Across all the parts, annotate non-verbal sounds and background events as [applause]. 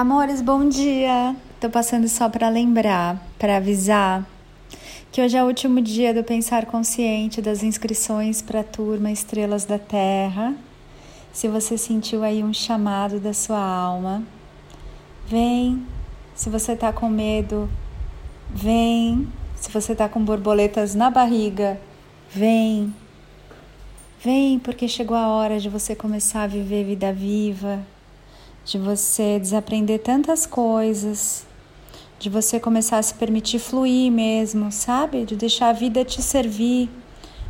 Amores, bom dia! Tô passando só para lembrar, para avisar que hoje é o último dia do Pensar Consciente das inscrições para a turma Estrelas da Terra. Se você sentiu aí um chamado da sua alma, vem. Se você tá com medo, vem. Se você tá com borboletas na barriga, vem. Vem, porque chegou a hora de você começar a viver vida viva, de você desaprender tantas coisas, de você começar a se permitir fluir mesmo, sabe? De deixar a vida te servir,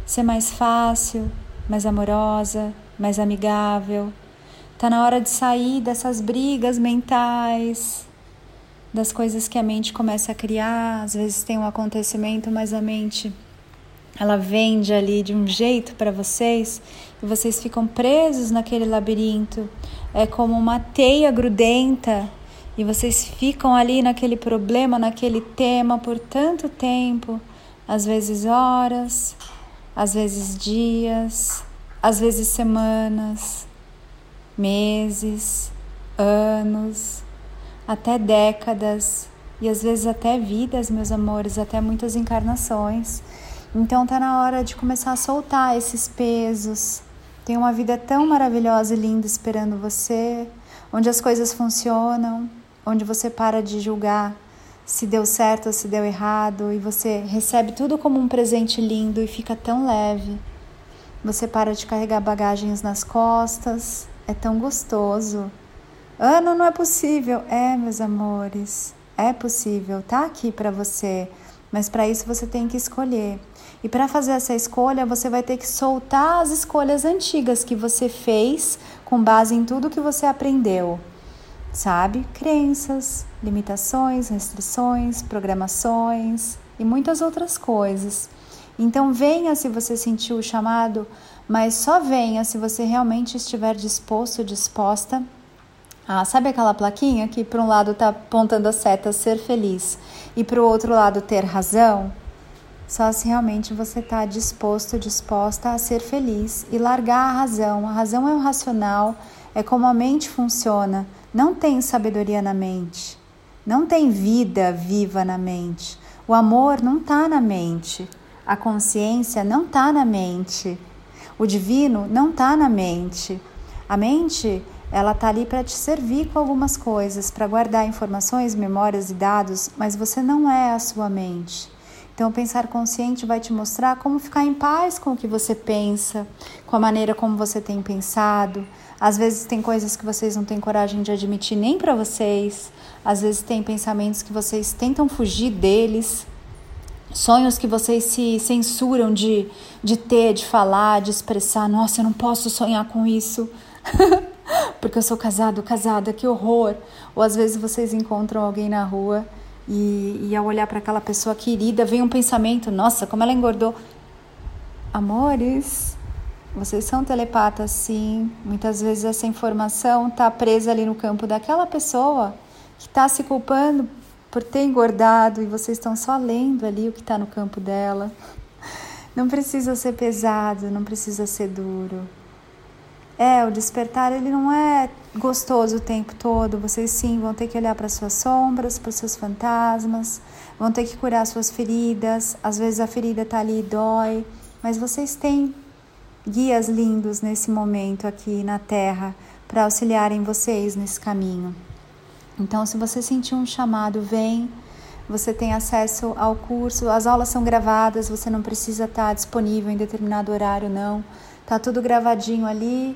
ser mais fácil, mais amorosa, mais amigável. Tá na hora de sair dessas brigas mentais, das coisas que a mente começa a criar. Às vezes tem um acontecimento, mas a mente ela vende ali de um jeito para vocês e vocês ficam presos naquele labirinto. É como uma teia grudenta e vocês ficam ali naquele problema, naquele tema por tanto tempo às vezes horas, às vezes dias, às vezes semanas, meses, anos, até décadas e às vezes até vidas, meus amores, até muitas encarnações. Então tá na hora de começar a soltar esses pesos. Tem uma vida tão maravilhosa e linda esperando você, onde as coisas funcionam, onde você para de julgar se deu certo ou se deu errado e você recebe tudo como um presente lindo e fica tão leve. Você para de carregar bagagens nas costas, é tão gostoso. Ana, não é possível. É, meus amores, é possível, tá aqui para você. Mas para isso você tem que escolher. E para fazer essa escolha, você vai ter que soltar as escolhas antigas que você fez com base em tudo que você aprendeu. Sabe? Crenças, limitações, restrições, programações e muitas outras coisas. Então venha se você sentiu o chamado, mas só venha se você realmente estiver disposto, disposta ah, sabe aquela plaquinha que para um lado está apontando a seta ser feliz e para o outro lado ter razão? Só se realmente você está disposto, disposta a ser feliz e largar a razão. A razão é o racional, é como a mente funciona. Não tem sabedoria na mente, não tem vida viva na mente. O amor não está na mente, a consciência não está na mente, o divino não está na mente. A mente ela está ali para te servir com algumas coisas, para guardar informações, memórias e dados, mas você não é a sua mente. Então, pensar consciente vai te mostrar como ficar em paz com o que você pensa, com a maneira como você tem pensado. Às vezes, tem coisas que vocês não têm coragem de admitir nem para vocês. Às vezes, tem pensamentos que vocês tentam fugir deles. Sonhos que vocês se censuram de, de ter, de falar, de expressar. Nossa, eu não posso sonhar com isso. [laughs] porque eu sou casado, casada, que horror. Ou às vezes vocês encontram alguém na rua e, e ao olhar para aquela pessoa querida, vem um pensamento: nossa, como ela engordou. Amores, vocês são telepatas, sim. Muitas vezes essa informação está presa ali no campo daquela pessoa que está se culpando por ter engordado e vocês estão só lendo ali o que está no campo dela. Não precisa ser pesado, não precisa ser duro. É, o despertar ele não é gostoso o tempo todo. Vocês sim vão ter que olhar para suas sombras, para seus fantasmas, vão ter que curar suas feridas. Às vezes a ferida está ali e dói, mas vocês têm guias lindos nesse momento aqui na Terra para auxiliarem vocês nesse caminho. Então, se você sentir um chamado, vem. Você tem acesso ao curso, as aulas são gravadas, você não precisa estar disponível em determinado horário, não. Tá tudo gravadinho ali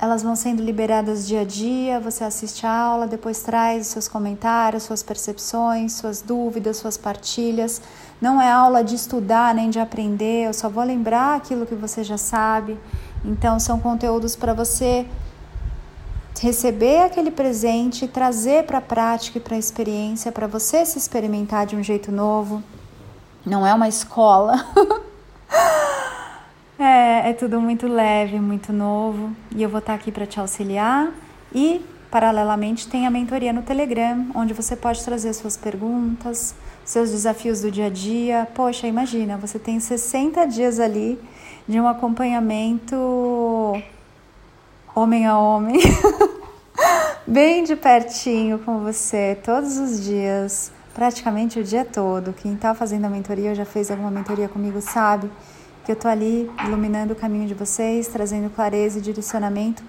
elas vão sendo liberadas dia a dia, você assiste a aula, depois traz seus comentários, suas percepções, suas dúvidas, suas partilhas. Não é aula de estudar nem de aprender, eu só vou lembrar aquilo que você já sabe. Então, são conteúdos para você receber aquele presente, trazer para a prática e para a experiência, para você se experimentar de um jeito novo. Não é uma escola. [laughs] É, é tudo muito leve, muito novo e eu vou estar aqui para te auxiliar. E, paralelamente, tem a mentoria no Telegram, onde você pode trazer suas perguntas, seus desafios do dia a dia. Poxa, imagina, você tem 60 dias ali de um acompanhamento homem a homem. [laughs] bem de pertinho com você todos os dias, praticamente o dia todo. Quem está fazendo a mentoria já fez alguma mentoria comigo sabe que eu tô ali iluminando o caminho de vocês, trazendo clareza e direcionamento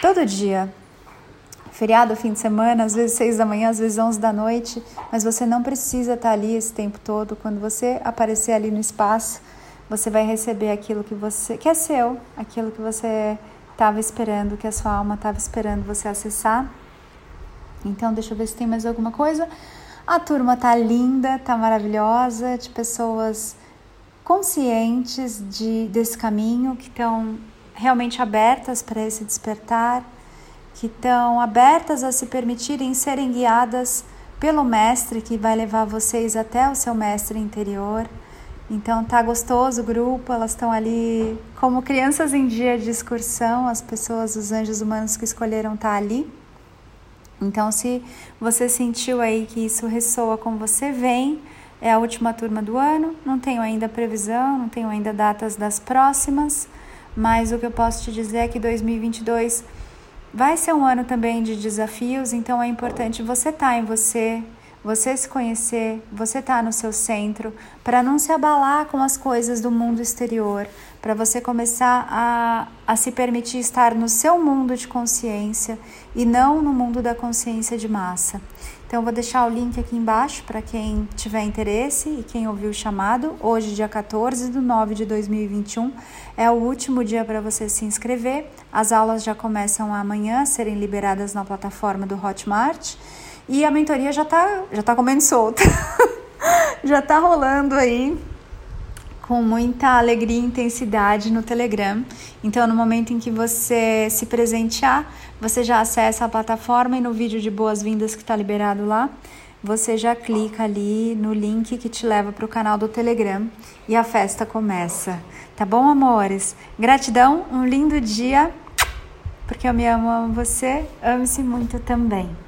todo dia. Feriado, fim de semana, às vezes seis da manhã, às vezes onze da noite, mas você não precisa estar ali esse tempo todo. Quando você aparecer ali no espaço, você vai receber aquilo que você que é seu, aquilo que você estava esperando, que a sua alma estava esperando você acessar. Então, deixa eu ver se tem mais alguma coisa. A turma tá linda, tá maravilhosa, de pessoas conscientes de, desse caminho, que estão realmente abertas para esse despertar, que estão abertas a se permitirem serem guiadas pelo mestre que vai levar vocês até o seu mestre interior. Então tá gostoso o grupo, elas estão ali como crianças em dia de excursão, as pessoas, os anjos humanos que escolheram estar tá ali. Então se você sentiu aí que isso ressoa com você, vem. É a última turma do ano, não tenho ainda previsão, não tenho ainda datas das próximas, mas o que eu posso te dizer é que 2022 vai ser um ano também de desafios, então é importante você estar tá em você, você se conhecer, você estar tá no seu centro, para não se abalar com as coisas do mundo exterior, para você começar a, a se permitir estar no seu mundo de consciência e não no mundo da consciência de massa. Então, eu vou deixar o link aqui embaixo para quem tiver interesse e quem ouviu o chamado. Hoje, dia 14 de 9 de 2021, é o último dia para você se inscrever. As aulas já começam amanhã serem liberadas na plataforma do Hotmart. E a mentoria já tá, já tá comendo solta. [laughs] já tá rolando aí com muita alegria e intensidade no Telegram. Então, no momento em que você se presentear, você já acessa a plataforma e no vídeo de boas-vindas que está liberado lá, você já clica ali no link que te leva para o canal do Telegram e a festa começa. Tá bom, amores? Gratidão, um lindo dia, porque eu me amo, amo você, ame-se muito também.